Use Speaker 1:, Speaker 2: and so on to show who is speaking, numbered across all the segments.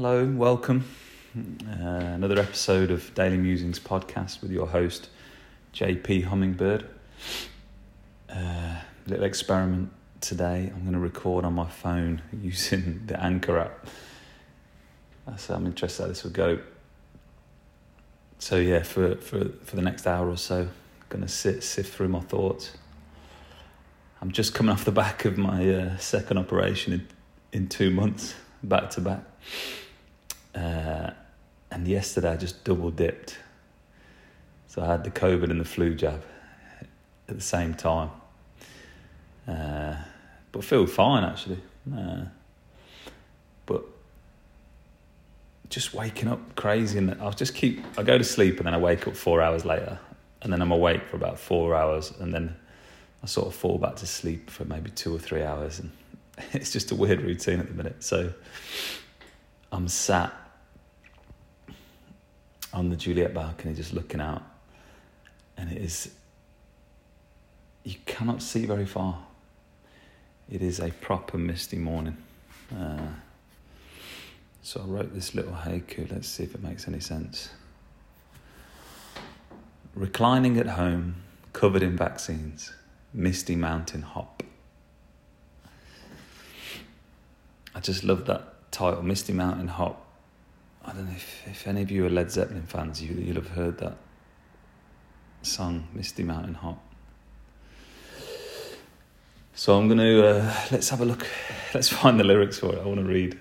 Speaker 1: Hello, welcome. Uh, another episode of Daily Musings podcast with your host, JP Hummingbird. Uh, little experiment today. I'm going to record on my phone using the Anchor app. So I'm interested how this will go. So yeah, for for for the next hour or so, I'm going to sit sift through my thoughts. I'm just coming off the back of my uh, second operation in, in two months, back to back. Uh, and yesterday I just double dipped. So I had the COVID and the flu jab at the same time. Uh, but feel fine actually. Uh, but just waking up crazy and I'll just keep, I go to sleep and then I wake up four hours later and then I'm awake for about four hours and then I sort of fall back to sleep for maybe two or three hours and it's just a weird routine at the minute. So I'm sat on the Juliet balcony just looking out, and it is, you cannot see very far. It is a proper misty morning. Uh, so I wrote this little haiku. Let's see if it makes any sense. Reclining at home, covered in vaccines, misty mountain hop. I just love that title, Misty Mountain Hop. I don't know if, if any of you are Led Zeppelin fans, you, you'll have heard that song, Misty Mountain Hop. So I'm going to, uh, let's have a look, let's find the lyrics for it. I want to read.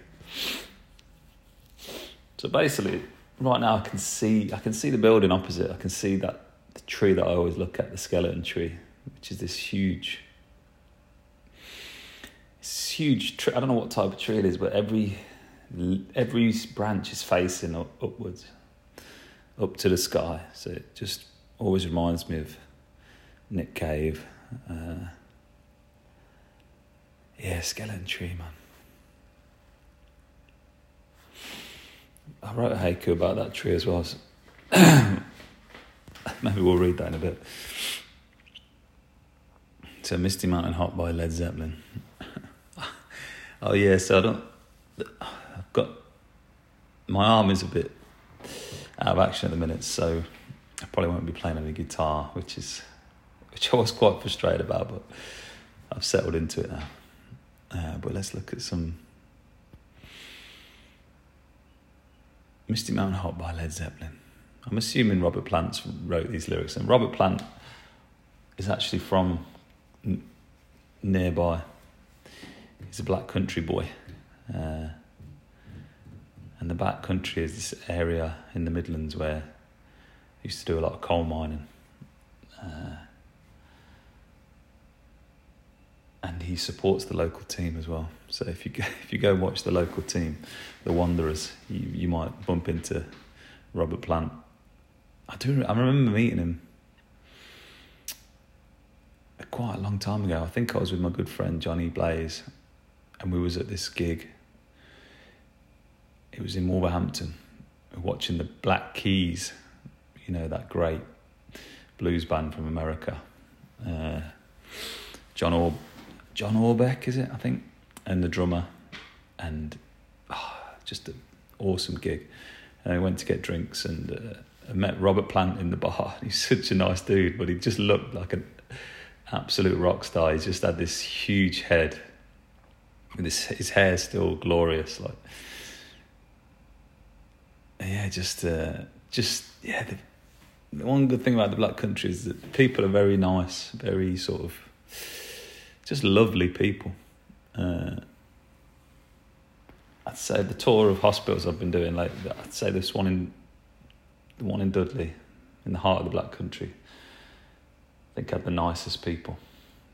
Speaker 1: So basically, right now I can see, I can see the building opposite. I can see that the tree that I always look at, the skeleton tree, which is this huge it's huge tree. I don't know what type of tree it is, but every every branch is facing up, upwards, up to the sky. So it just always reminds me of Nick Cave. Uh, yeah, skeleton tree, man. I wrote a haiku about that tree as well. So maybe we'll read that in a bit. So, Misty Mountain Hop by Led Zeppelin. Oh yeah, so I don't. I've got my arm is a bit out of action at the minute, so I probably won't be playing any guitar, which is which I was quite frustrated about, but I've settled into it now. Uh, but let's look at some Misty Mountain Hop by Led Zeppelin. I'm assuming Robert Plant wrote these lyrics, and Robert Plant is actually from n- nearby he's a black country boy. Uh, and the Black Country is this area in the Midlands where I used to do a lot of coal mining. Uh, and he supports the local team as well. So if you go, if you go watch the local team, the Wanderers, you, you might bump into Robert Plant. I do. I remember meeting him quite a long time ago. I think I was with my good friend Johnny Blaze, and we was at this gig. It was in Wolverhampton, watching the Black Keys, you know that great blues band from America. Uh, John Or John Auerbach is it? I think, and the drummer, and oh, just an awesome gig. And I went to get drinks and uh, I met Robert Plant in the bar. He's such a nice dude, but he just looked like an absolute rock star. He just had this huge head his his hair still glorious, like yeah, just uh, just yeah. The, the one good thing about the Black Country is that people are very nice, very sort of just lovely people. Uh, I'd say the tour of hospitals I've been doing, like I'd say this one in the one in Dudley, in the heart of the Black Country. I think had the nicest people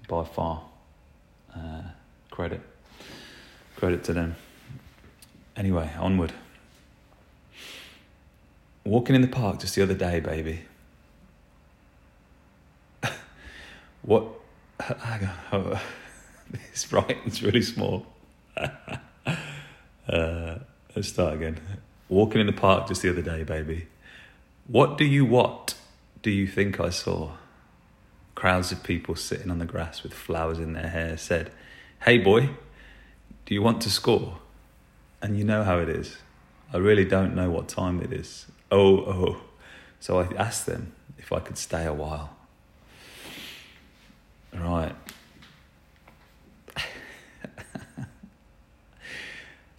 Speaker 1: by far. Uh, credit. Credit to them. Anyway, onward. Walking in the park just the other day, baby. what? Oh, it's right, it's really small. uh, let's start again. Walking in the park just the other day, baby. What do you what do you think I saw? Crowds of people sitting on the grass with flowers in their hair said, Hey boy, do you want to score? And you know how it is. I really don't know what time it is. Oh, oh. So I asked them if I could stay a while. Right.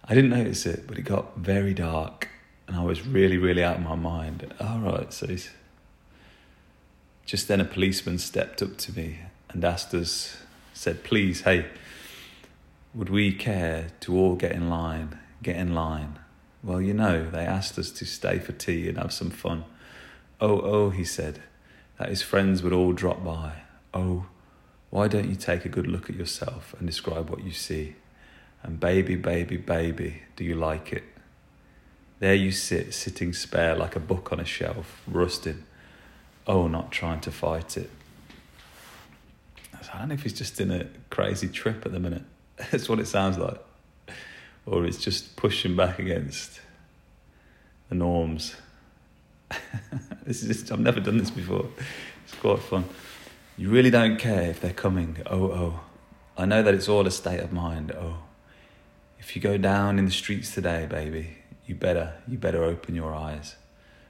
Speaker 1: I didn't notice it, but it got very dark and I was really, really out of my mind. All right, so just then a policeman stepped up to me and asked us, said, please, hey, would we care to all get in line? Get in line. Well, you know, they asked us to stay for tea and have some fun. Oh, oh, he said, that his friends would all drop by. Oh, why don't you take a good look at yourself and describe what you see? And baby, baby, baby, do you like it? There you sit, sitting spare like a book on a shelf, rusting. Oh, not trying to fight it. I don't know if he's just in a crazy trip at the minute. That's what it sounds like. Or it's just pushing back against the norms. this is just, I've never done this before. It's quite fun. You really don't care if they're coming. Oh, oh. I know that it's all a state of mind. Oh. If you go down in the streets today, baby, you better, you better open your eyes.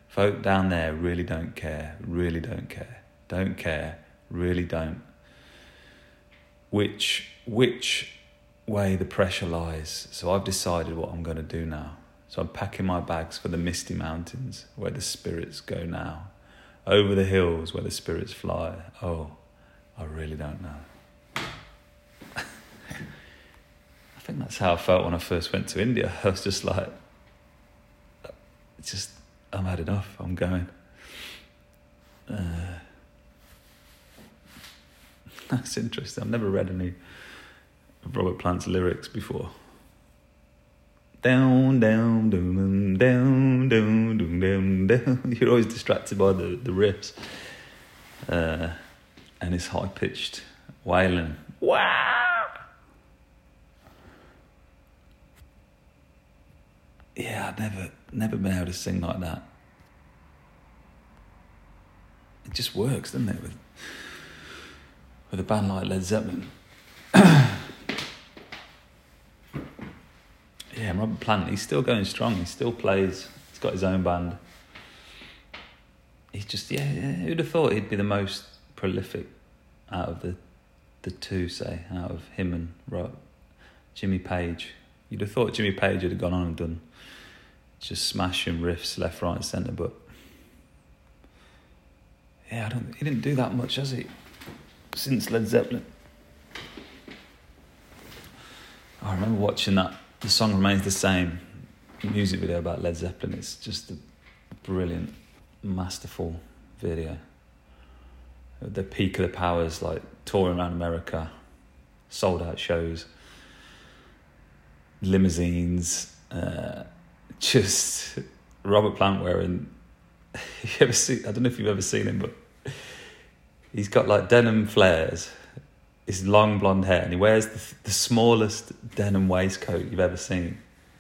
Speaker 1: Folk down there really don't care, really don't care, don't care, really don't. Which, which way the pressure lies. So I've decided what I'm going to do now. So I'm packing my bags for the misty mountains where the spirits go now. Over the hills where the spirits fly. Oh, I really don't know. I think that's how I felt when I first went to India. I was just like, it's just, I'm had enough, I'm going. Uh, that's interesting. I've never read any Robert Plant's lyrics before. Down, down, down, down, down, down, down, down. You're always distracted by the, the riffs. Uh, and his high pitched wailing. Wow! Yeah, I've never, never been able to sing like that. It just works, doesn't it, with, with a band like Led Zeppelin? yeah, Robert Plant, he's still going strong. He still plays. He's got his own band. He's just, yeah, who'd have thought he'd be the most prolific out of the the two, say, out of him and Rob, Jimmy Page. You'd have thought Jimmy Page would have gone on and done just smashing riffs left, right, and centre, but yeah, I don't. He didn't do that much, has he? Since Led Zeppelin. I remember watching that the song remains the same music video about Led Zeppelin. It's just a brilliant, masterful video. The peak of the powers, like touring around America, sold out shows, limousines, uh, just Robert Plant wearing. You ever see? I don't know if you've ever seen him, but he's got like denim flares his long blonde hair and he wears the, the smallest denim waistcoat you've ever seen.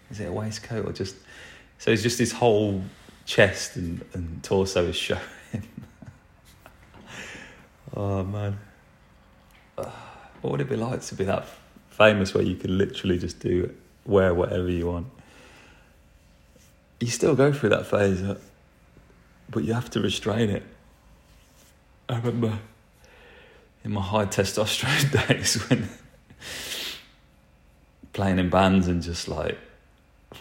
Speaker 1: Is it a waistcoat or just? So it's just his whole chest and, and torso is showing. oh man, what would it be like to be that famous where you could literally just do wear whatever you want? You still go through that phase, but you have to restrain it. I remember in my high testosterone days when playing in bands and just like I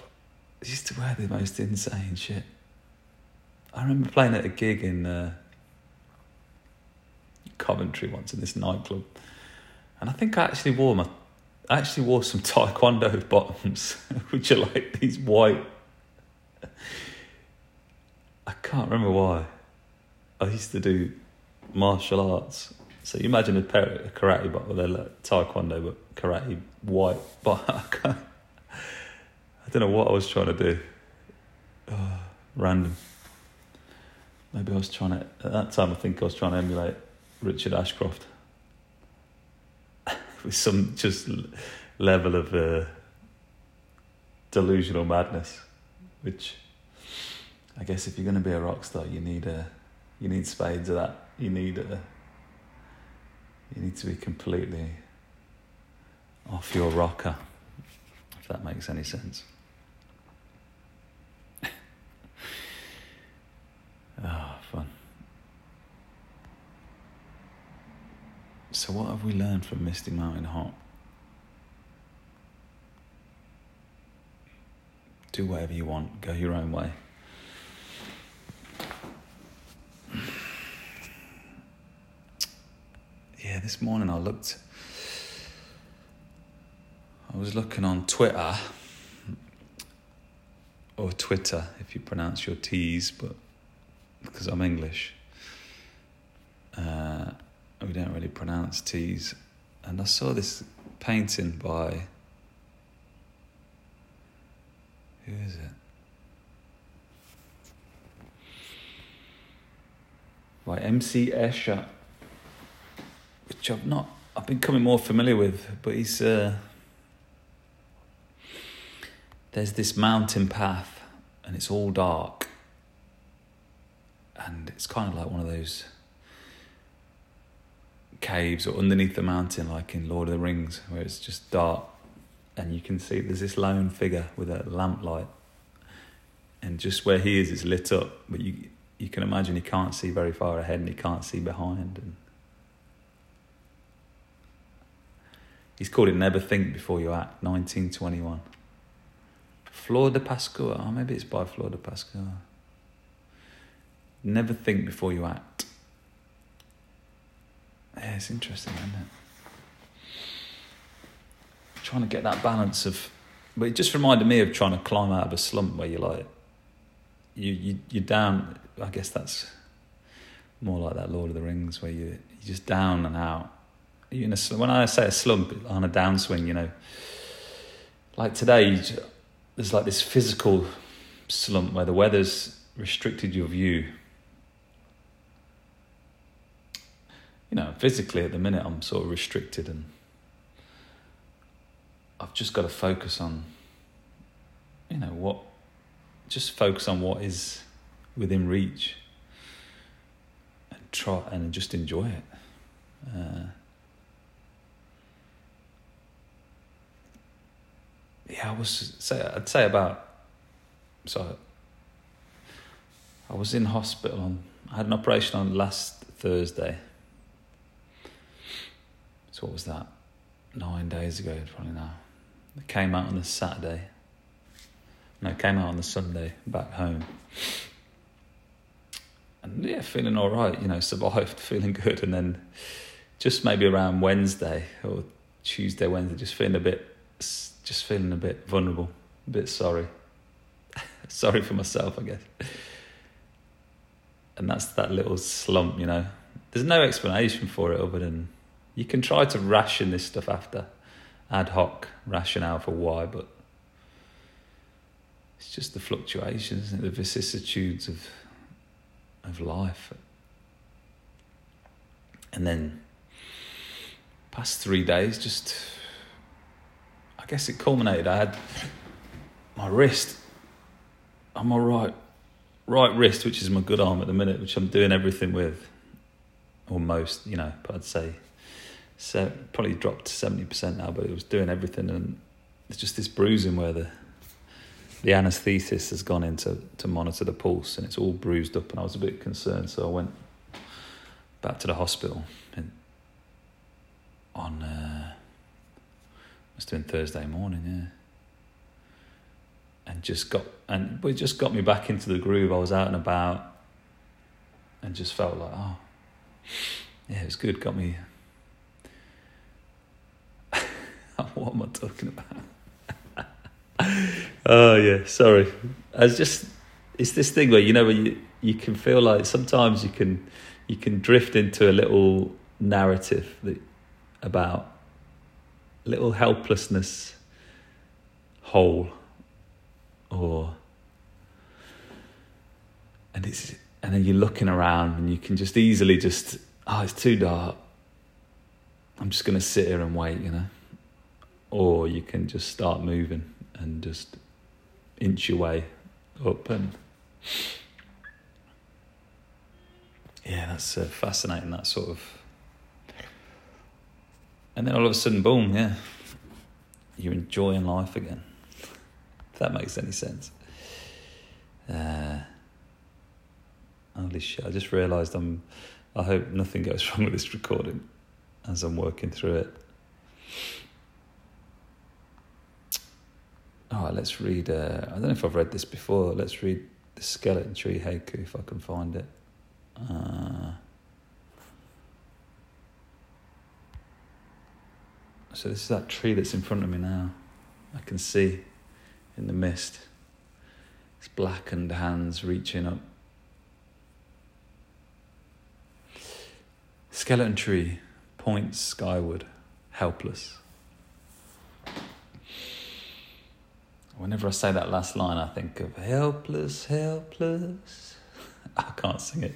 Speaker 1: used to wear the most insane shit. I remember playing at a gig in uh, Coventry once in this nightclub, and I think I actually wore my, I actually wore some taekwondo bottoms, which are like these white. I can't remember why. I used to do martial arts so you imagine a karate, but well, they're like taekwondo, but karate white. But I, don't know what I was trying to do. Oh, random. Maybe I was trying to, at that time, I think I was trying to emulate Richard Ashcroft with some just level of uh, delusional madness, which I guess if you're going to be a rock star, you need a, you need spades of that. You need a you need to be completely off your rocker, if that makes any sense. Ah, oh, fun. So, what have we learned from Misty Mountain Hop? Do whatever you want, go your own way. Yeah, this morning I looked. I was looking on Twitter, or Twitter if you pronounce your T's, but because I'm English. Uh, we don't really pronounce T's. And I saw this painting by. Who is it? By MC Escher, which I've not. I've been becoming more familiar with, but he's. Uh, there's this mountain path, and it's all dark, and it's kind of like one of those caves or underneath the mountain, like in Lord of the Rings, where it's just dark and you can see there's this lone figure with a lamplight, and just where he is, it's lit up, but you you can imagine he can't see very far ahead and he can't see behind. And he's called it "Never Think Before You Act," 1921. Flor de Pascua, oh, maybe it's by Flor de Pascua. Never think before you act. Yeah, it's interesting, isn't it? Trying to get that balance of, but it just reminded me of trying to climb out of a slump where you're like, you you you're down. I guess that's more like that Lord of the Rings where you you're just down and out. You a, when I say a slump on a downswing, you know, like today, there's like this physical slump where the weather's restricted your view you know, physically at the minute I'm sort of restricted and I've just got to focus on, you know, what, just focus on what is within reach and try and just enjoy it. Uh, yeah, I was say I'd say about so I was in hospital on I had an operation on last Thursday so what was that? Nine days ago, probably now. It came out on the Saturday. No, came out on the Sunday back home. And yeah, feeling all right, you know, survived, feeling good. And then just maybe around Wednesday or Tuesday, Wednesday, just feeling a bit, just feeling a bit vulnerable, a bit sorry. sorry for myself, I guess. And that's that little slump, you know. There's no explanation for it other than you can try to ration this stuff after ad hoc rationale for why, but it's just the fluctuations, the vicissitudes of of life. And then past three days, just I guess it culminated. I had my wrist. on my right, right wrist, which is my good arm at the minute, which I'm doing everything with, almost, you know. But I'd say so probably dropped to seventy percent now, but it was doing everything, and it's just this bruising where the the anaesthetist has gone in to, to monitor the pulse, and it's all bruised up, and I was a bit concerned, so I went back to the hospital and on uh, was doing Thursday morning, yeah. And just got and it just got me back into the groove. I was out and about and just felt like, oh yeah, it was good, got me what am I talking about? oh yeah, sorry. I was just it's this thing where you know where you you can feel like sometimes you can you can drift into a little narrative that about little helplessness hole or and it's and then you're looking around and you can just easily just oh it's too dark. I'm just going to sit here and wait you know? Or you can just start moving and just inch your way up and yeah that's uh, fascinating that sort of and then all of a sudden boom yeah you're enjoying life again if that makes any sense uh, holy shit i just realized i'm i hope nothing goes wrong with this recording as I'm working through it. All right, let's read. Uh, I don't know if I've read this before. Let's read the skeleton tree haiku if I can find it. Uh, so this is that tree that's in front of me now. I can see in the mist. Its blackened hands reaching up. Skeleton tree points skyward, helpless. Whenever I say that last line, I think of helpless, helpless. I can't sing it.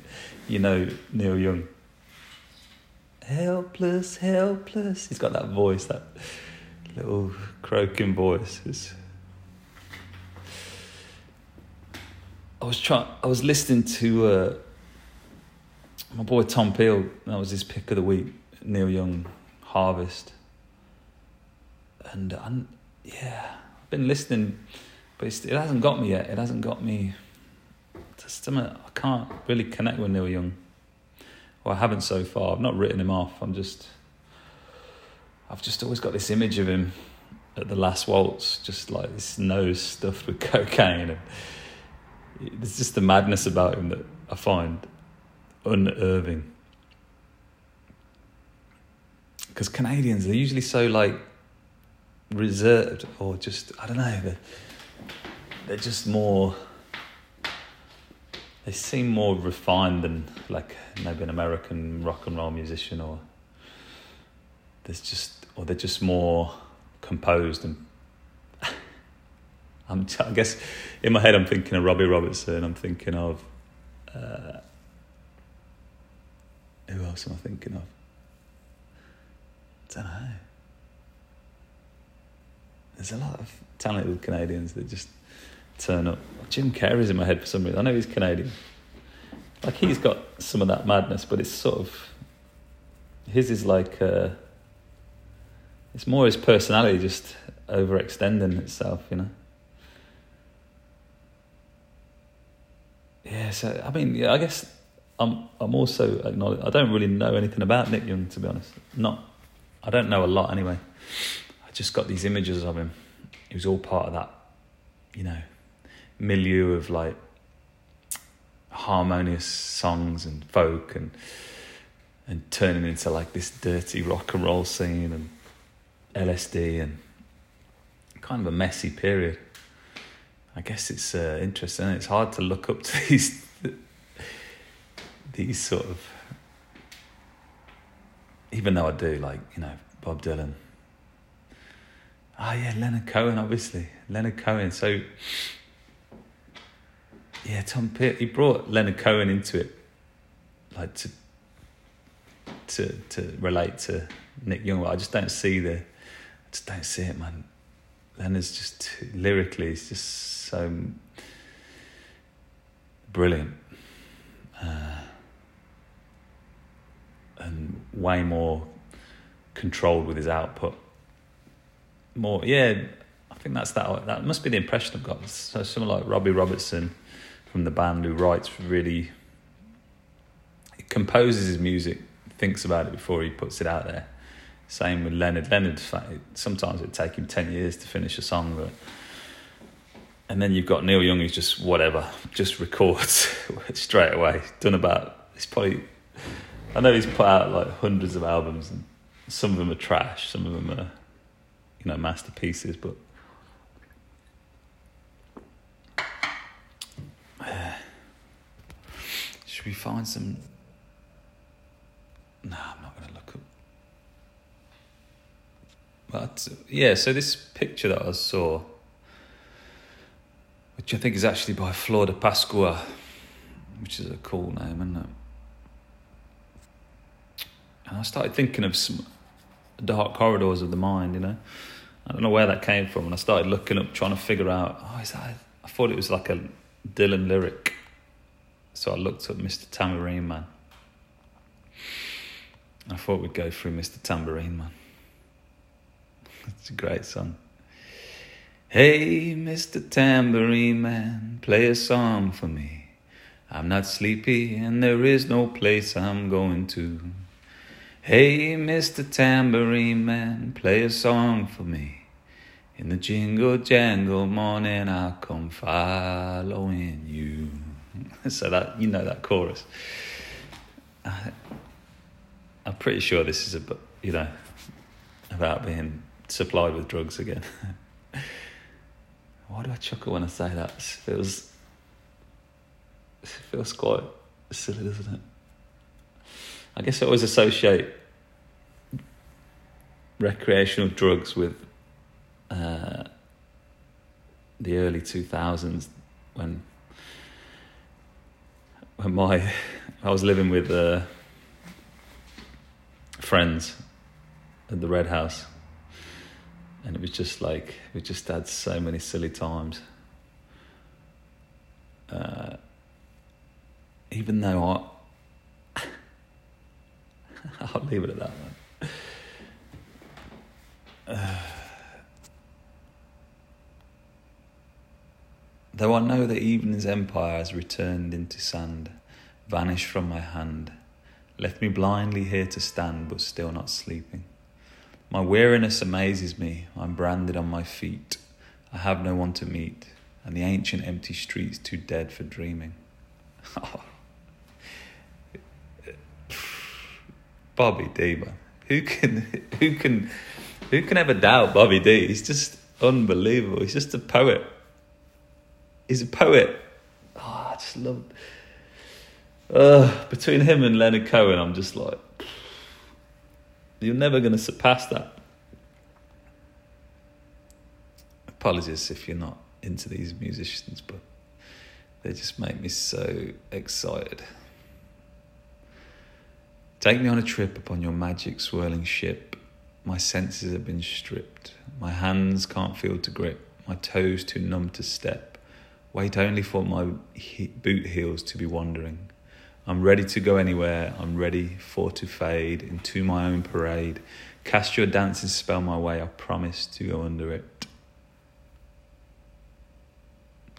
Speaker 1: You know Neil Young. Helpless, helpless. He's got that voice, that little croaking voice. It's... I was trying. I was listening to uh, my boy Tom Peel. That was his pick of the week. Neil Young, Harvest, and, and yeah been listening, but it hasn't got me yet. It hasn't got me. Just, I can't really connect with Neil Young. Well, I haven't so far. I've not written him off. I'm just. I've just always got this image of him at the last waltz, just like this nose stuffed with cocaine. And there's just the madness about him that I find unnerving. Because Canadians, they're usually so like reserved or just I don't know they're, they're just more they seem more refined than like maybe an American rock and roll musician or there's just or they're just more composed and I'm I guess in my head I'm thinking of Robbie Robertson I'm thinking of uh, who else am I thinking of I don't know there's a lot of talented Canadians that just turn up. Jim Carrey's in my head for some reason. I know he's Canadian. Like he's got some of that madness, but it's sort of his is like uh, it's more his personality just overextending itself, you know. Yeah, so I mean, yeah, I guess I'm I'm also acknowledge I don't really know anything about Nick Young to be honest. Not I don't know a lot anyway I just got these images of him. He was all part of that, you know, milieu of like harmonious songs and folk and and turning into like this dirty rock and roll scene and LSD and kind of a messy period. I guess it's uh, interesting. It's hard to look up to these these sort of, even though I do like you know Bob Dylan, Oh yeah, Leonard Cohen, obviously Leonard Cohen. So yeah, Tom Pitt. He brought Leonard Cohen into it, like to to to relate to Nick Young. I just don't see the, I just don't see it, man. Leonard's just lyrically, he's just so brilliant, uh, and way more controlled with his output more. Yeah, I think that's that. That must be the impression I've got. So someone like Robbie Robertson from the band who writes really, composes his music, thinks about it before he puts it out there. Same with Leonard. Leonard, sometimes it'd take him ten years to finish a song, but and then you've got Neil Young who's just whatever, just records straight away. Done about. It's probably. I know he's put out like hundreds of albums, and some of them are trash. Some of them are you know masterpieces, but uh, should we find some? No, I'm not going to look up. But yeah, so this picture that I saw, which I think is actually by Flor de Pascua, which is a cool name, isn't it? And I started thinking of some dark corridors of the mind, you know. I don't know where that came from, and I started looking up, trying to figure out. Oh, is that? I thought it was like a Dylan lyric, so I looked up Mr. Tambourine Man. I thought we'd go through Mr. Tambourine Man. It's a great song. Hey, Mr. Tambourine Man, play a song for me. I'm not sleepy, and there is no place I'm going to. Hey, Mr. Tambourine Man, play a song for me. In the jingle jangle morning, I'll come following you. so that you know that chorus. I, I'm pretty sure this is a you know about being supplied with drugs again. Why do I chuckle when I say that? It feels it feels quite silly, doesn't it? I guess I always associate recreational drugs with uh, the early two thousands when when my I was living with uh, friends at the Red House, and it was just like we just had so many silly times. Uh, even though I, I'll leave it at that. Man. Uh, Though I know that evening's empire has returned into sand, vanished from my hand, left me blindly here to stand, but still not sleeping. My weariness amazes me, I'm branded on my feet, I have no one to meet, and the ancient empty streets too dead for dreaming. Bobby D, man. Who can, who can, who can ever doubt Bobby D? He's just unbelievable. He's just a poet he's a poet. Oh, I just love. Uh, between him and Leonard Cohen, I'm just like, you're never going to surpass that. Apologies if you're not into these musicians, but they just make me so excited. Take me on a trip upon your magic swirling ship. My senses have been stripped. My hands can't feel to grip. My toes too numb to step. Wait only for my boot heels to be wandering. I'm ready to go anywhere, I'm ready for to fade into my own parade. Cast your dancing spell my way, I promise to go under it.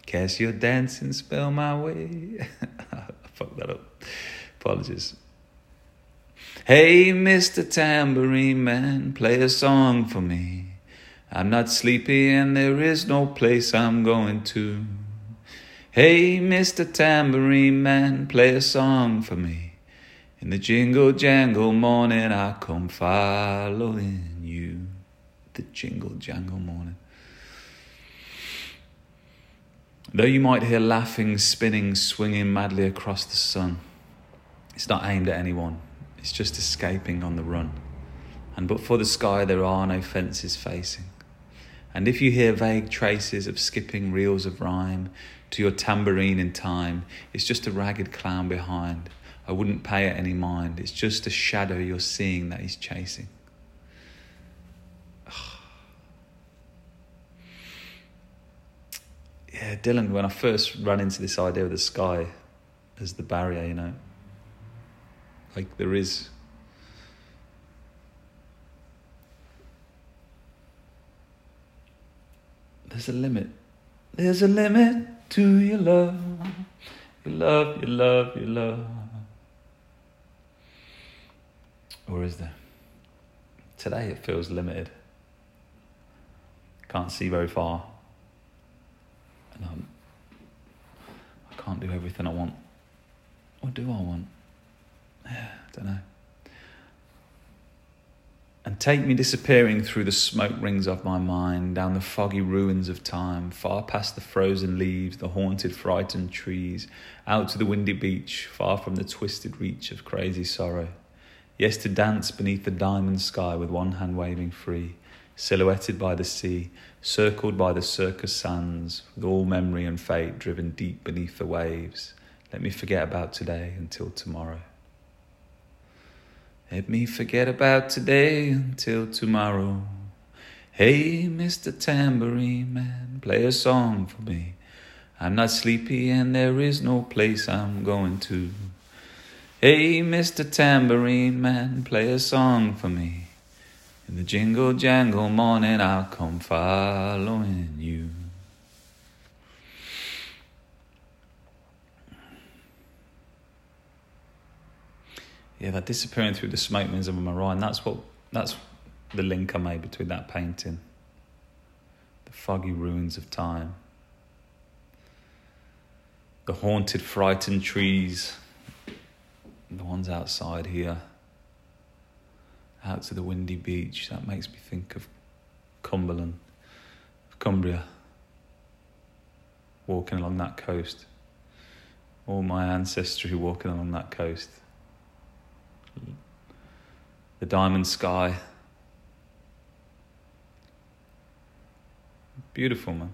Speaker 1: Cast your dancing spell my way. I fucked that up. Apologies. Hey, Mr. Tambourine Man, play a song for me. I'm not sleepy and there is no place I'm going to. Hey, Mr. Tambourine Man, play a song for me. In the jingle jangle morning, I come following you. The jingle jangle morning. Though you might hear laughing, spinning, swinging madly across the sun, it's not aimed at anyone, it's just escaping on the run. And but for the sky, there are no fences facing. And if you hear vague traces of skipping reels of rhyme, to your tambourine in time. It's just a ragged clown behind. I wouldn't pay it any mind. It's just a shadow you're seeing that he's chasing. yeah, Dylan, when I first ran into this idea of the sky as the barrier, you know, like there is. There's a limit. There's a limit to your love, your love, your love, your love. Or is there? Today it feels limited. Can't see very far. And I'm, I can't do everything I want. What do I want? I don't know and take me disappearing through the smoke rings of my mind, down the foggy ruins of time, far past the frozen leaves, the haunted, frightened trees, out to the windy beach, far from the twisted reach of crazy sorrow. Yes, to dance beneath the diamond sky with one hand waving free, silhouetted by the sea, circled by the circus sands, with all memory and fate driven deep beneath the waves. Let me forget about today until tomorrow. Let me forget about today until tomorrow. Hey, Mr. Tambourine Man, play a song for me. I'm not sleepy and there is no place I'm going to. Hey, Mr. Tambourine Man, play a song for me. In the jingle jangle morning, I'll come following you. Yeah, they're disappearing through the smoke rings of my mind. That's what that's the link I made between that painting, the foggy ruins of time, the haunted, frightened trees, the ones outside here, out to the windy beach. That makes me think of Cumberland, of Cumbria, walking along that coast. All my ancestry walking along that coast the diamond sky. Beautiful, man.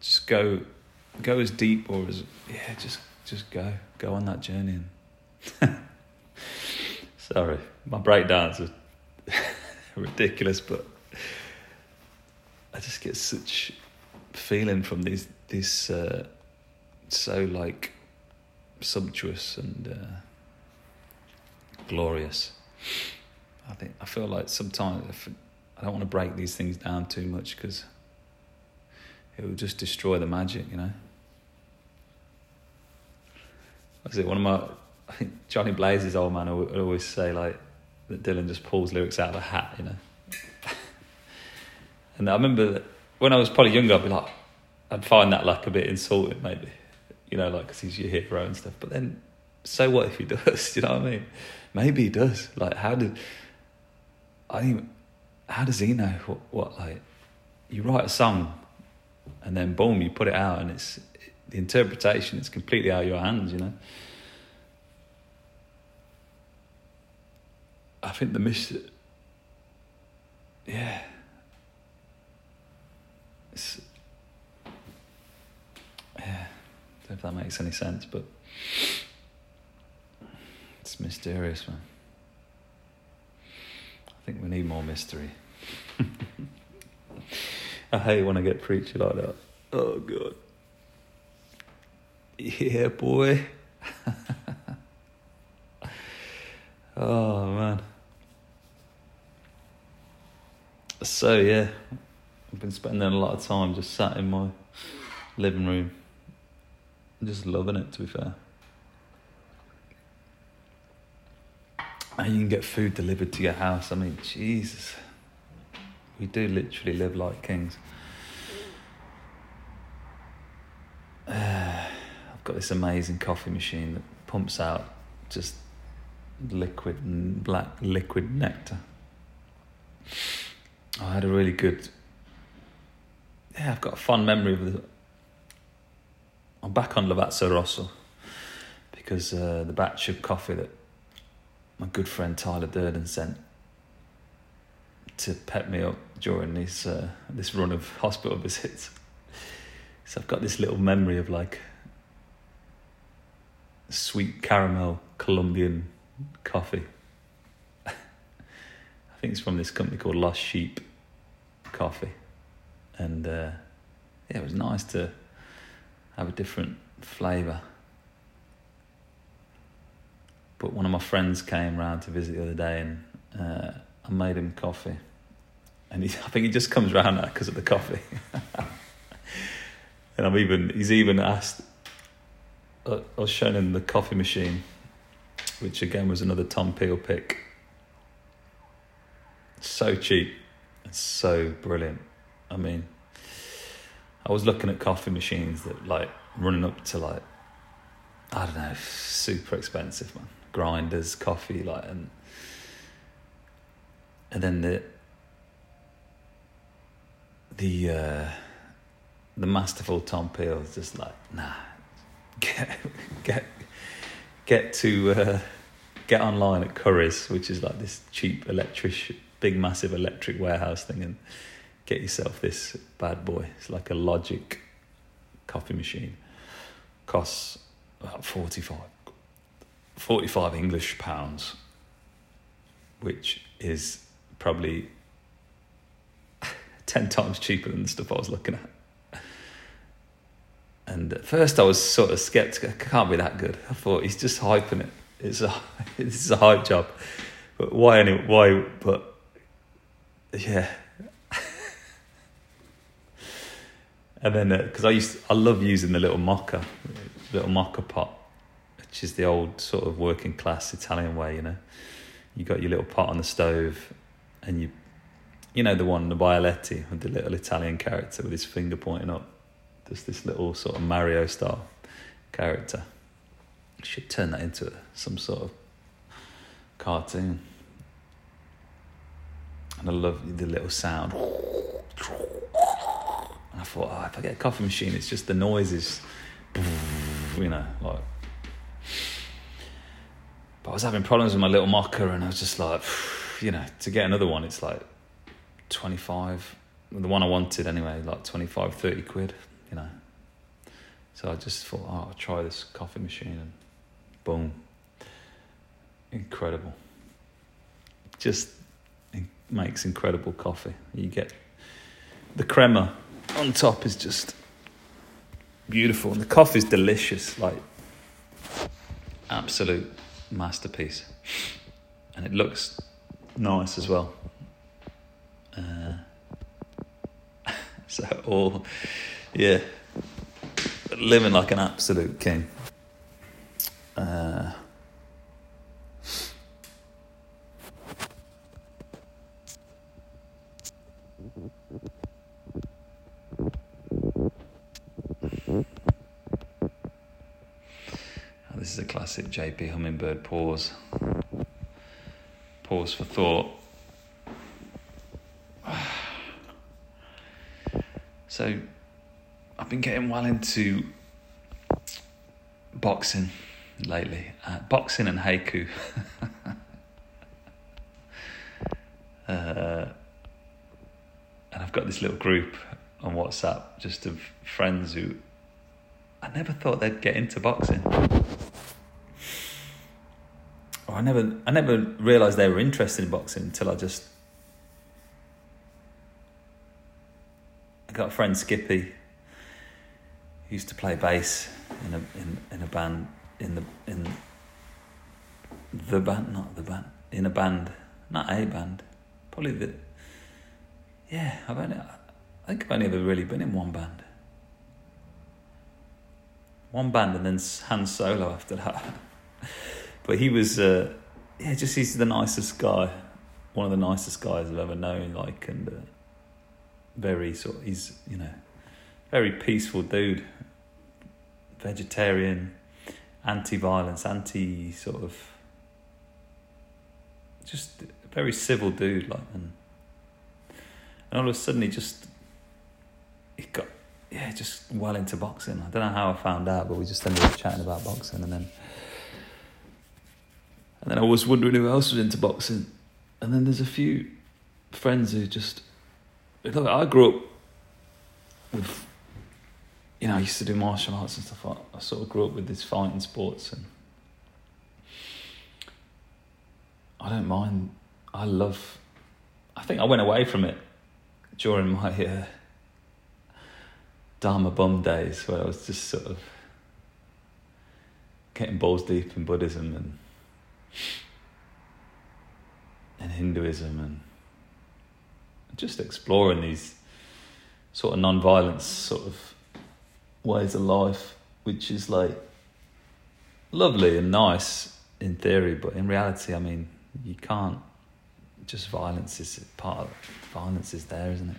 Speaker 1: Just go, go as deep or as yeah, just just go, go on that journey. Sorry, my breakdowns are ridiculous, but I just get such feeling from these this uh, so like sumptuous and. Uh, glorious. I think I feel like sometimes I don't want to break these things down too much because it will just destroy the magic, you know. Was it one of my? I think Johnny Blaze's old man would always say like that Dylan just pulls lyrics out of a hat, you know. and I remember that when I was probably younger, I'd be like, I'd find that like a bit insulting, maybe, you know, like because he's your hero and stuff. But then, so what if he does? you know what I mean? Maybe he does. Like, how did I? How does he know what, what like? You write a song, and then boom, you put it out, and it's the interpretation. It's completely out of your hands, you know. I think the mission. Yeah. It's, yeah. I don't know if that makes any sense, but. It's mysterious, man. I think we need more mystery. I hate when I get preachy like that. Oh, God. Yeah, boy. oh, man. So, yeah, I've been spending a lot of time just sat in my living room. Just loving it, to be fair. And you can get food delivered to your house. I mean, Jesus, we do literally live like kings. Uh, I've got this amazing coffee machine that pumps out just liquid black liquid nectar. I had a really good. Yeah, I've got a fond memory of the. I'm back on Lavazza Rosso because uh, the batch of coffee that my good friend Tyler Durden sent to pep me up during this uh, this run of hospital visits. So I've got this little memory of like sweet caramel Colombian coffee. I think it's from this company called Lost Sheep Coffee, and uh, yeah, it was nice to have a different flavour. But one of my friends came round to visit the other day, and uh, I made him coffee, and he, I think he just comes round now because of the coffee. and I'm even he's even asked. Uh, I was showing him the coffee machine, which again was another Tom Peel pick. So cheap, and so brilliant. I mean, I was looking at coffee machines that like running up to like I don't know, super expensive, man grinders, coffee, like and and then the the uh, the masterful Tom Peel is just like nah, get get get to uh, get online at Curry's, which is like this cheap electric, big massive electric warehouse thing, and get yourself this bad boy. It's like a Logik coffee machine. Costs about forty five 45 English pounds, which is probably 10 times cheaper than the stuff I was looking at. And at first I was sort of skeptical, can't be that good. I thought he's just hyping it. It's a, it's a hype job. But why anyway? Why? But yeah. and then, because uh, I used, I love using the little moka, little moka pot which is the old sort of working class Italian way. You know, you got your little pot on the stove, and you, you know, the one the Bialetti with the little Italian character with his finger pointing up. There's this little sort of Mario style character. should turn that into some sort of cartoon. And I love the little sound. And I thought, oh, if I get a coffee machine, it's just the noises, you know, like. But I was having problems with my little moka, and I was just like, you know, to get another one, it's like 25. The one I wanted anyway, like 25, 30 quid, you know. So I just thought, oh, I'll try this coffee machine, and boom. Incredible. Just it makes incredible coffee. You get the crema on top is just beautiful, and the coffee's delicious, like absolute masterpiece, and it looks nice as well. Uh, so all, yeah, living like an absolute king. Uh, This is a classic JP Hummingbird pause. Pause for thought. So, I've been getting well into boxing lately. Uh, boxing and haiku. uh, and I've got this little group on WhatsApp just of friends who I never thought they'd get into boxing. I never, I never realised they were interested in boxing until I just. I got a friend Skippy. Used to play bass in a in, in a band in the in the band, not the band, in a band, not a band, probably the. Yeah, I've only, I think I've only ever really been in one band. One band and then Han Solo after that. But he was, uh, yeah, just he's the nicest guy, one of the nicest guys I've ever known. Like, and uh, very sort, of, he's you know, very peaceful dude, vegetarian, anti-violence, anti sort of, just very civil dude. Like, and and all of a sudden he just he got yeah just well into boxing. I don't know how I found out, but we just ended up chatting about boxing, and then then I was wondering who else was into boxing. And then there's a few friends who just. Look, I grew up with. You know, I used to do martial arts and stuff. I, I sort of grew up with this fighting sports, and I don't mind. I love. I think I went away from it during my uh, Dharma Bum days, where I was just sort of getting balls deep in Buddhism and and Hinduism and just exploring these sort of non-violence sort of ways of life, which is like lovely and nice in theory, but in reality, I mean, you can't. Just violence is part of violence is there, isn't it?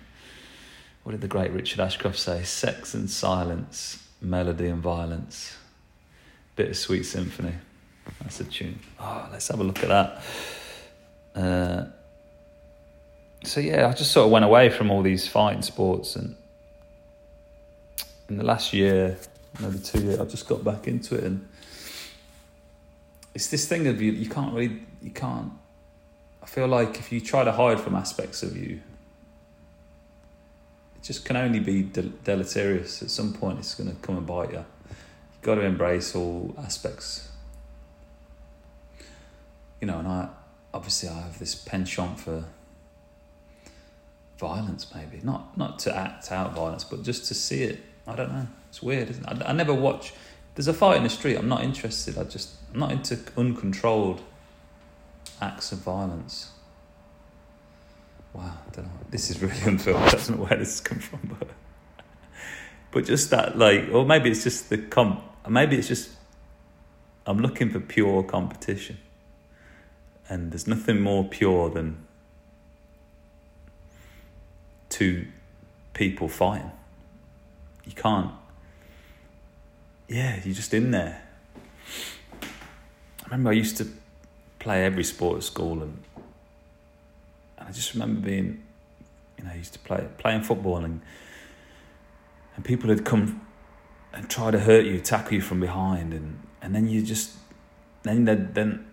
Speaker 1: What did the great Richard Ashcroft say? Sex and silence, melody and violence, bittersweet symphony. That's a tune. Oh, let's have a look at that. Uh, so yeah, I just sort of went away from all these fighting sports, and in the last year, maybe two years, I've just got back into it, and it's this thing of you. You can't really, you can't. I feel like if you try to hide from aspects of you, it just can only be deleterious. At some point, it's going to come and bite you. You've got to embrace all aspects you know, and I obviously I have this penchant for violence, maybe not not to act out violence, but just to see it. I don't know. It's weird, isn't it? I, I never watch. There's a fight in the street. I'm not interested. I just I'm not into uncontrolled acts of violence. Wow, I don't know. This is really unfilmed. I don't know where this has come from, but but just that like, or maybe it's just the comp. Maybe it's just I'm looking for pure competition. And there's nothing more pure than two people fighting. You can't. Yeah, you're just in there. I remember I used to play every sport at school, and, and I just remember being, you know, I used to play playing football, and and people had come and try to hurt you, tackle you from behind, and and then you just then then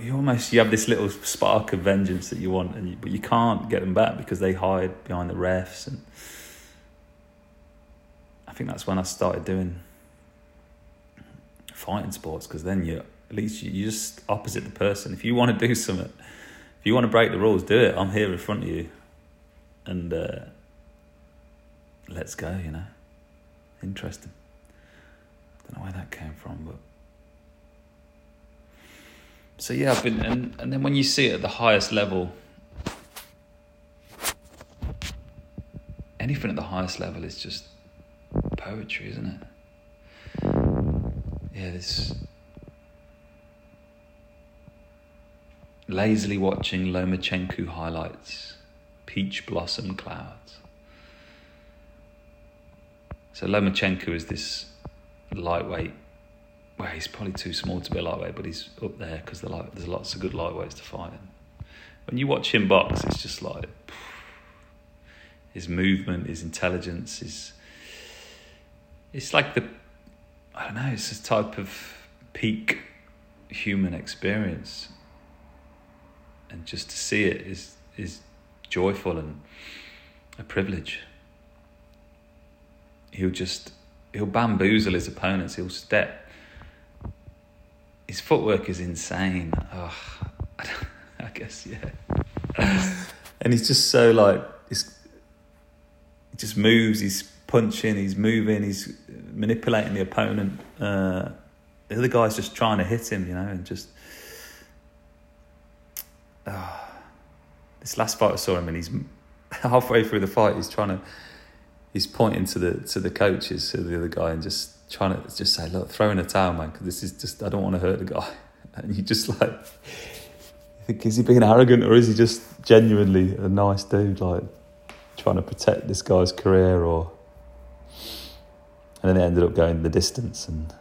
Speaker 1: you almost you have this little spark of vengeance that you want, and you, but you can't get them back because they hide behind the refs, and I think that's when I started doing fighting sports because then you at least you, you just opposite the person. If you want to do something, if you want to break the rules, do it. I'm here in front of you, and uh, let's go. You know, interesting. I don't know where that came from, but so yeah, I've been, and and then when you see it at the highest level, anything at the highest level is just poetry, isn't it? Yeah, this lazily watching Lomachenko highlights, peach blossom clouds. So Lomachenko is this lightweight well, he's probably too small to be a lightweight, but he's up there because there's lots of good lightweights to fight. when you watch him box, it's just like his movement, his intelligence, his it's like the I don't know, it's a type of peak human experience, and just to see it is is joyful and a privilege. He'll just he'll bamboozle his opponents. He'll step his footwork is insane. Oh, I guess yeah. and he's just so like he's, he just moves. He's punching. He's moving. He's manipulating the opponent. Uh, the other guy's just trying to hit him, you know, and just. Uh, this last fight I saw him, and he's halfway through the fight. He's trying to. He's pointing to the to the coaches, to the other guy, and just trying to just say, look, throw in a towel, man, because this is just, I don't want to hurt the guy. And you just like, you think, is he being arrogant or is he just genuinely a nice dude, like trying to protect this guy's career or. And then it ended up going the distance and.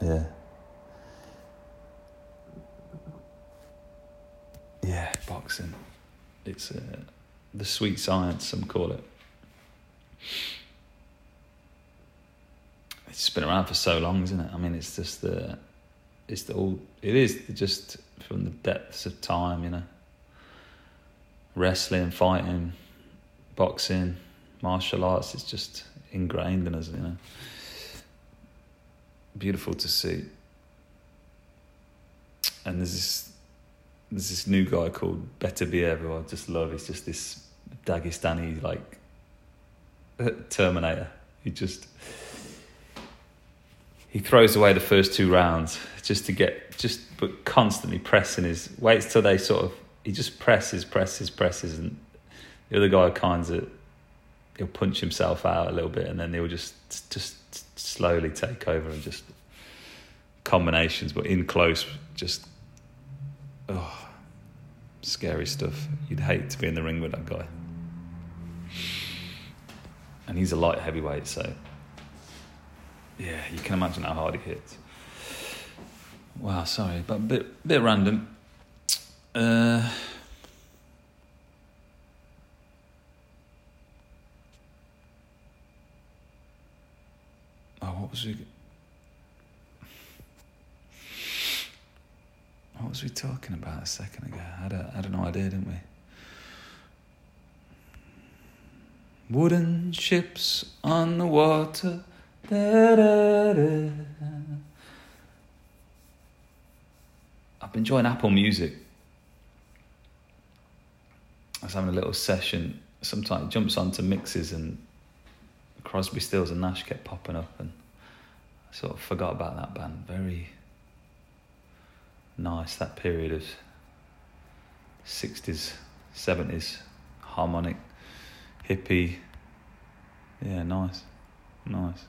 Speaker 1: Yeah. Yeah, boxing. It's uh, the sweet science, some call it. It's been around for so long, isn't it? I mean, it's just the, it's the all, it is just from the depths of time, you know. Wrestling, fighting, boxing, martial arts, it's just ingrained in us, you know. Beautiful to see. And there's this, there's this new guy called Beterbiev who I just love. He's just this Dagestani like Terminator. He just he throws away the first two rounds just to get just but constantly pressing his waits till they sort of he just presses presses presses and the other guy kinds of he'll punch himself out a little bit and then he'll just just slowly take over and just combinations but in close just oh scary stuff. You'd hate to be in the ring with that guy. And he's a light heavyweight so yeah, you can imagine how hard it hits. Wow, sorry, but a bit bit random. Uh, oh, what was we? What was we talking about a second ago? I had, a, I had no idea, didn't we? Wooden ships on the water I've been enjoying Apple Music. I was having a little session. Sometimes it jumps onto mixes and Crosby, Stills and Nash kept popping up, and I sort of forgot about that band. Very nice that period of sixties, seventies, harmonic, hippie. Yeah, nice, nice.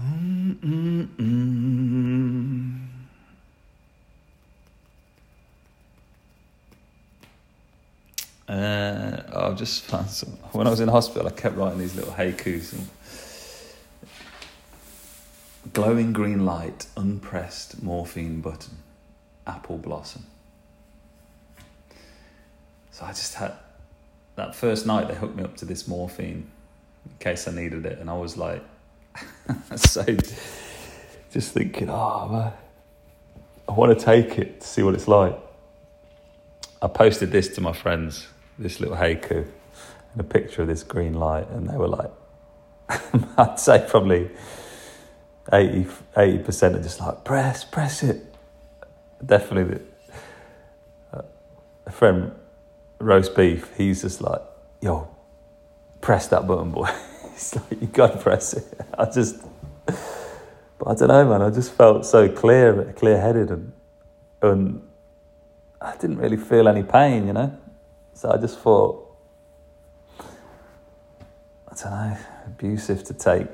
Speaker 1: Mm-mm-mm. Uh, I've just found some. When I was in hospital, I kept writing these little haikus and glowing green light, unpressed morphine button, apple blossom. So I just had that first night they hooked me up to this morphine in case I needed it, and I was like, so just thinking, oh man, I want to take it to see what it's like. I posted this to my friends, this little haiku, and a picture of this green light, and they were like, I'd say probably 80 percent are just like press, press it. Definitely, the, uh, a friend roast beef. He's just like, yo, press that button, boy. He's like, you gotta press it. I just, but I don't know, man. I just felt so clear, clear headed, and and I didn't really feel any pain, you know. So I just thought, I don't know, abusive to take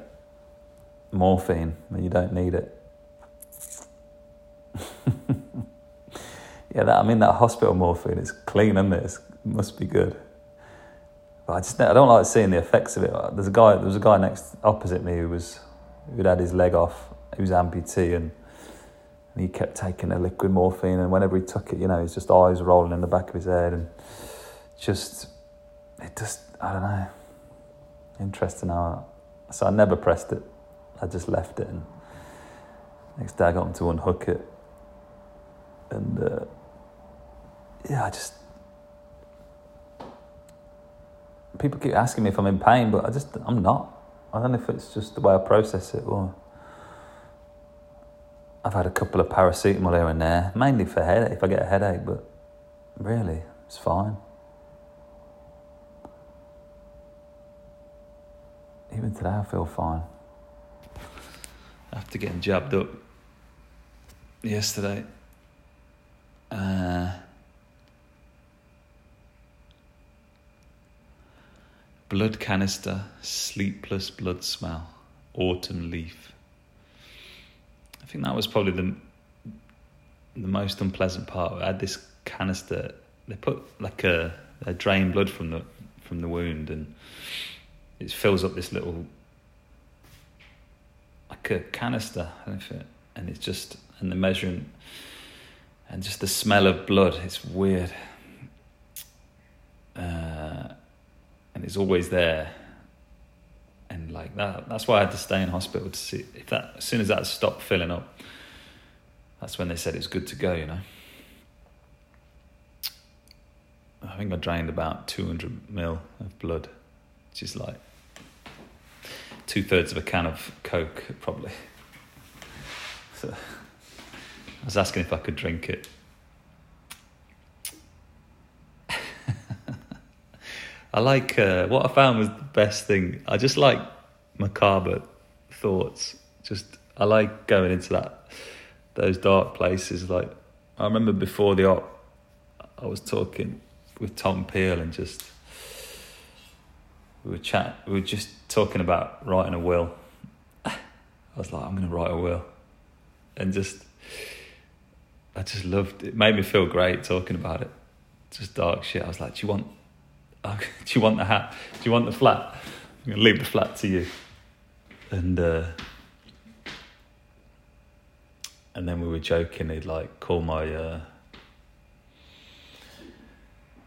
Speaker 1: morphine when you don't need it. yeah, that, I mean that hospital morphine is clean, isn't it? It must be good. But I just I don't like seeing the effects of it. There's a guy there was a guy next opposite me who was who'd had his leg off. He was amputee and, and he kept taking a liquid morphine and whenever he took it, you know, his just eyes rolling in the back of his head and just it just I don't know. Interesting how so I never pressed it. I just left it and next day I got him to unhook it and uh, yeah, I just people keep asking me if I'm in pain, but I just I'm not. I don't know if it's just the way I process it or I've had a couple of paracetamol here and there, mainly for headache if I get a headache, but really it's fine. Even today I feel fine. After getting jabbed up yesterday. Uh, Blood canister, sleepless blood smell, autumn leaf. I think that was probably the the most unpleasant part. I had this canister. They put like a they drain blood from the from the wound, and it fills up this little like a canister. It, and it's just and the measuring and just the smell of blood. It's weird. Uh, and it's always there. And like that, that's why I had to stay in hospital to see if that. As soon as that stopped filling up, that's when they said it's good to go. You know. I think I drained about two hundred mil of blood, which is like two thirds of a can of Coke, probably. So I was asking if I could drink it. I like uh, what I found was the best thing. I just like macabre thoughts. Just I like going into that those dark places. Like I remember before the op, I was talking with Tom Peel and just we were chat. We were just talking about writing a will. I was like, I'm to write a will, and just I just loved it. it. Made me feel great talking about it. Just dark shit. I was like, do you want do you want the hat? Do you want the flat? I'm to leave the flat to you. And uh, and then we were joking. He'd like call my uh,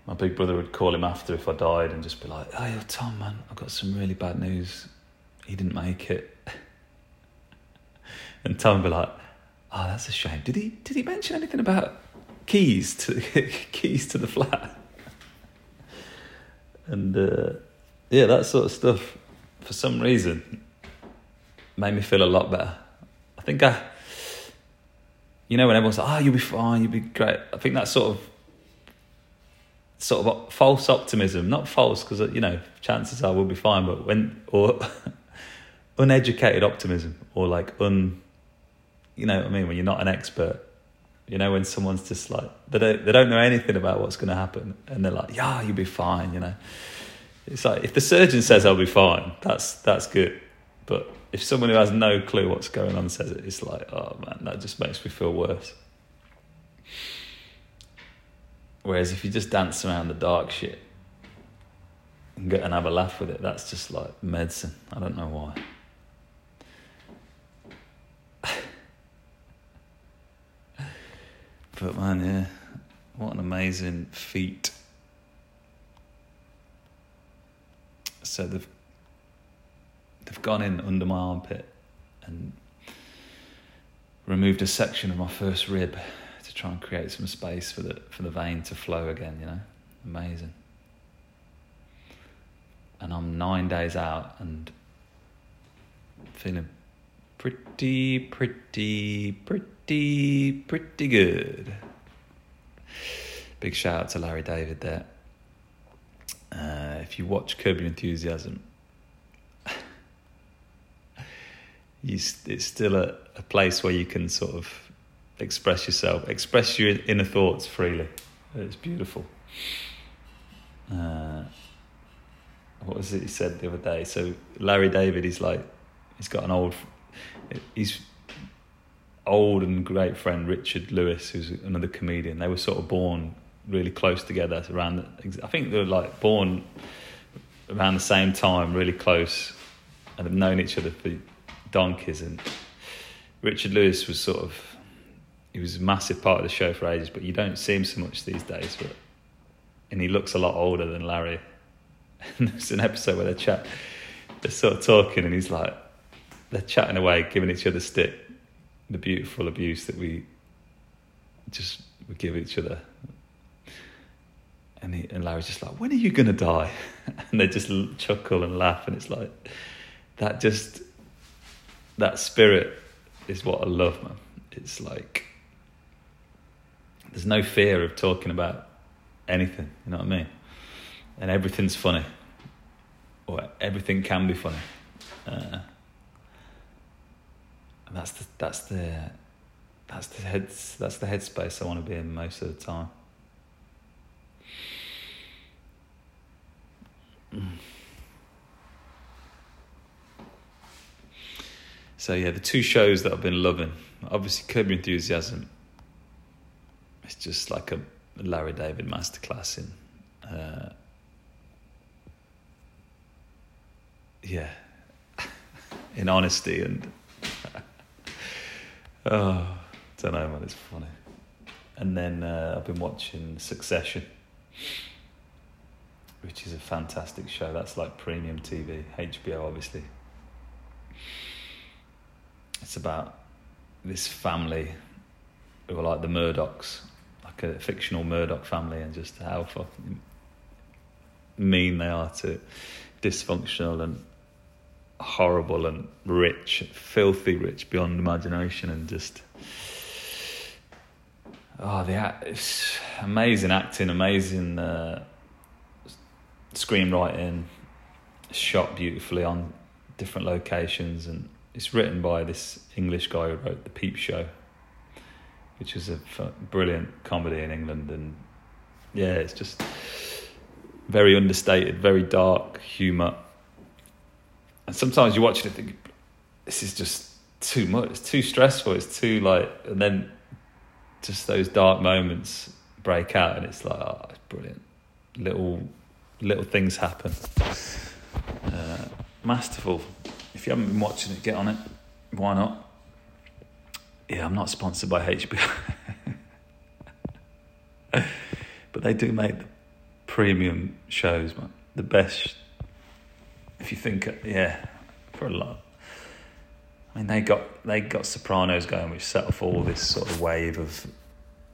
Speaker 1: my big brother would call him after if I died and just be like, "Oh, yeah, Tom, man, I've got some really bad news. He didn't make it." and Tom would be like, "Oh, that's a shame. Did he did he mention anything about keys to keys to the flat?" and uh, yeah, that sort of stuff for some reason made me feel a lot better. I think I, you know, when everyone's like, "Oh, you'll be fine, you'll be great," I think that sort of, sort of false optimism, not false because you know chances are we'll be fine, but when or uneducated optimism or like un, you know what I mean, when you're not an expert. You know, when someone's just like they don't they don't know anything about what's going to happen, and they're like, "Yeah, you'll be fine." You know, it's like if the surgeon says I'll be fine, that's that's good. But if someone who has no clue what's going on says it, it's like, oh man, that just makes me feel worse. Whereas if you just dance around the dark shit and get and have a laugh with it, that's just like medicine. I don't know why. but man, yeah, what an amazing feat. So they've they've gone in under my armpit and removed a section of my first rib try and create some space for the for the vein to flow again. You know, amazing. And I'm nine days out and feeling pretty, pretty, pretty, pretty good. Big shout out to Larry David there. Uh, if you watch Curb Your Enthusiasm, you, it's still a, a place where you can sort of express yourself, express your inner thoughts freely. It's beautiful. Uh, what was it he said the other day? So Larry David, he's like, he's got an old, he's old and great friend Richard Lewis, who's another comedian. They were sort of born really close together around. I think they were like born around the same time, really close, and have known each other for donkeys. And Richard Lewis was sort of he was a massive part of the show for ages, but you don't see him so much these days. But and he looks a lot older than Larry. And there's an episode where they're chat, they're sort of talking, and he's like, they're chatting away, giving each other stick, the beautiful abuse that we just we give each other. And, he, and Larry's just like, when are you going to die? And they just chuckle and laugh, and it's like, that just, that spirit is what I love, man. It's like, there's no fear of talking about anything, you know what I mean? And everything's funny, or everything can be funny. Uh, and that's the that's the that's the head that's the headspace I want to be in most of the time. So yeah, the two shows that I've been loving, obviously Your Enthusiasm it's just like a Larry David masterclass in, uh, yeah, in honesty and oh, don't know, man, it's funny. And then uh, I've been watching Succession, which is a fantastic show. That's like premium TV, HBO, obviously. It's about this family who are like the Murdochs, like a fictional Murdoch family and just how fucking mean they are to dysfunctional and horrible and rich, filthy rich beyond imagination, and just oh, the it's amazing acting, amazing uh, screenwriting, shot beautifully on different locations, and it's written by this English guy who wrote The Peep Show, which is a brilliant comedy in England, and yeah, it's just very understated, very dark humour. And sometimes you watch it and think, this is just too much. It's too stressful. It's too like, and then just those dark moments break out, and it's like, oh, it's brilliant. Little little things happen. Uh, masterful. If you haven't been watching it, get on it. Why not? Yeah, I'm not sponsored by HBO. but they do make the premium shows, man. The best. If you think, yeah, for a lot. I mean, they got they got Sopranos going, which set off all this sort of wave of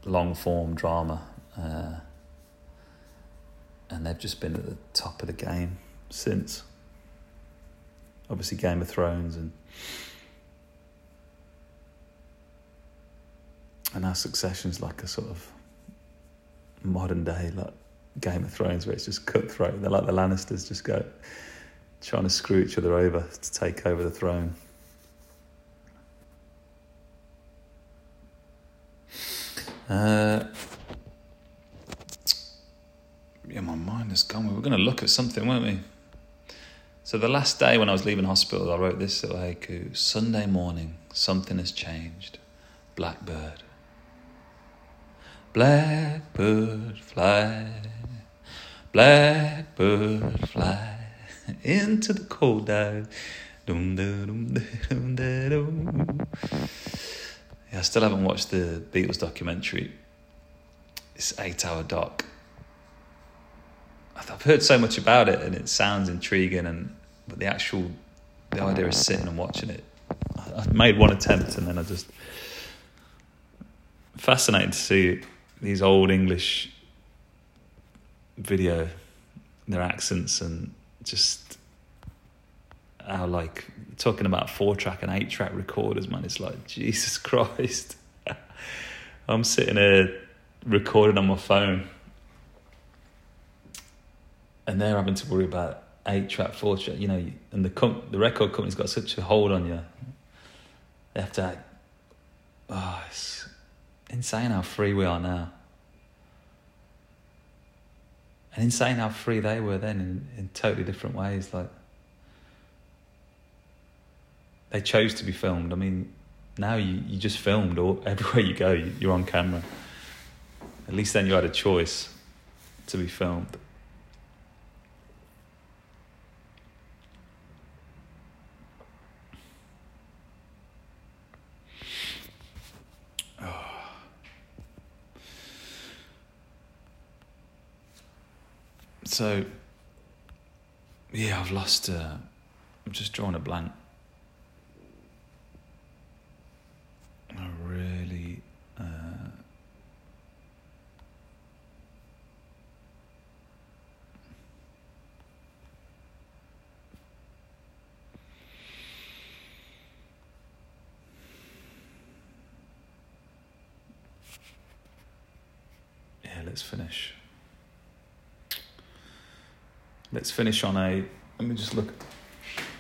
Speaker 1: long form drama, uh, and they've just been at the top of the game since. Obviously, Game of Thrones and and our succession's like a sort of modern day like Game of Thrones where it's just cutthroat. They're like the Lannisters, just go trying to screw each other over to take over the throne. Uh, yeah, my mind is gone. We were going to look at something, weren't we? So the last day when I was leaving hospital, I wrote this little haiku Sunday morning, something has changed. Blackbird. Blackbird fly, blackbird fly into the cold dum, Yeah, I still haven't watched the Beatles documentary. It's eight hour doc. I've heard so much about it and it sounds intriguing and but the actual the idea of sitting and watching it I made one attempt and then I just fascinating to see these old English video, their accents and just how like talking about four track and eight track recorders, man. It's like Jesus Christ. I'm sitting here recording on my phone, and they're having to worry about eight track, four track. You know, and the the record company's got such a hold on you. They have to. Oh, it's insane how free we are now. And insane how free they were then in, in totally different ways. Like they chose to be filmed. I mean, now you, you just filmed or everywhere you go, you, you're on camera. At least then you had a choice to be filmed. So, yeah, I've lost. Uh, I'm just drawing a blank. I really. Uh, yeah, let's finish. Let's finish on a. Let me just look.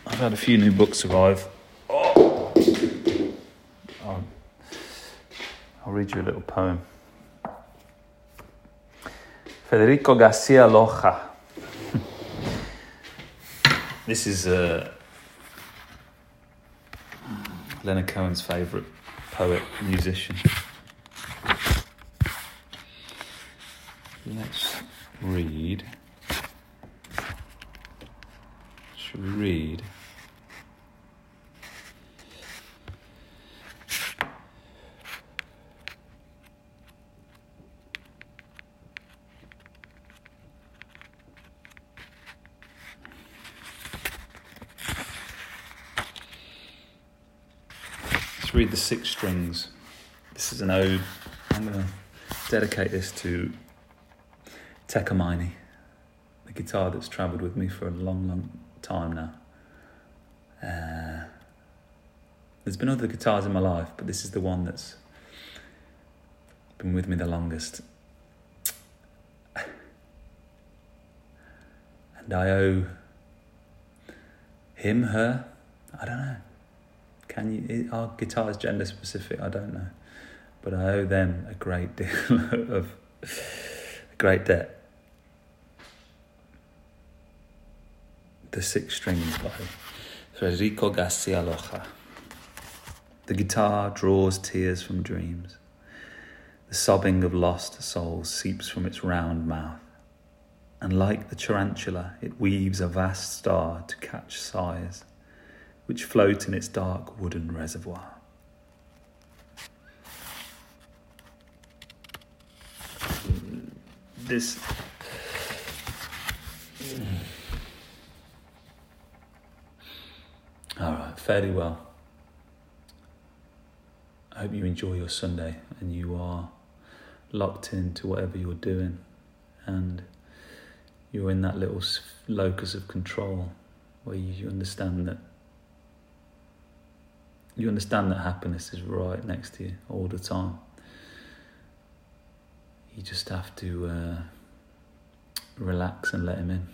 Speaker 1: I've had a few new books arrive. Oh. I'll, read you a little poem. Federico Garcia Lorca. this is uh, Leonard Cohen's favourite poet, musician. Let's read. read. Let's read the six strings. I'm going to dedicate this to Takamine, the guitar that's travelled with me for a long, long time now. Uh, there's been other guitars in my life, but this is the one that's been with me the longest. And I owe him, her, I don't know. Can you? Are guitars gender specific? I don't know, but I owe them a great deal of a great debt. The Six Strings by Federico Garcia Lorca. The guitar draws tears from dreams. The sobbing of lost souls seeps from its round mouth. And like the tarantula, it weaves a vast star to catch sighs, which float in its dark wooden reservoir. This. All right, fairly well. I hope you enjoy your Sunday and you are locked into whatever you're doing and you're in that little locus of control where you understand that you understand that happiness is right next to you all the time. You just have to uh, relax and let him in.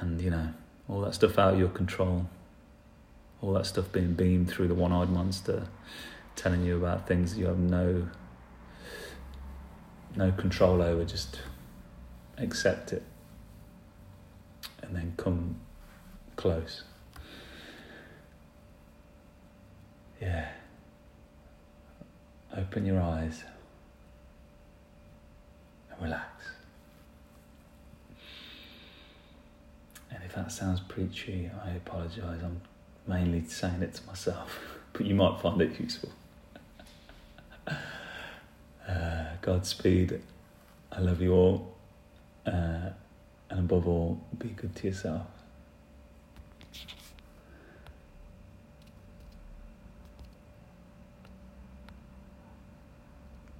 Speaker 1: And you know, all that stuff out of your control, all that stuff being beamed through the one eyed monster, telling you about things you have no no control over, just accept it. and then come close. Yeah. Open your eyes and relax. And if that sounds preachy, I apologise. I'm mainly saying it to myself, but you might find it useful. uh, Godspeed. I love you all. Uh, and above all, be good to yourself.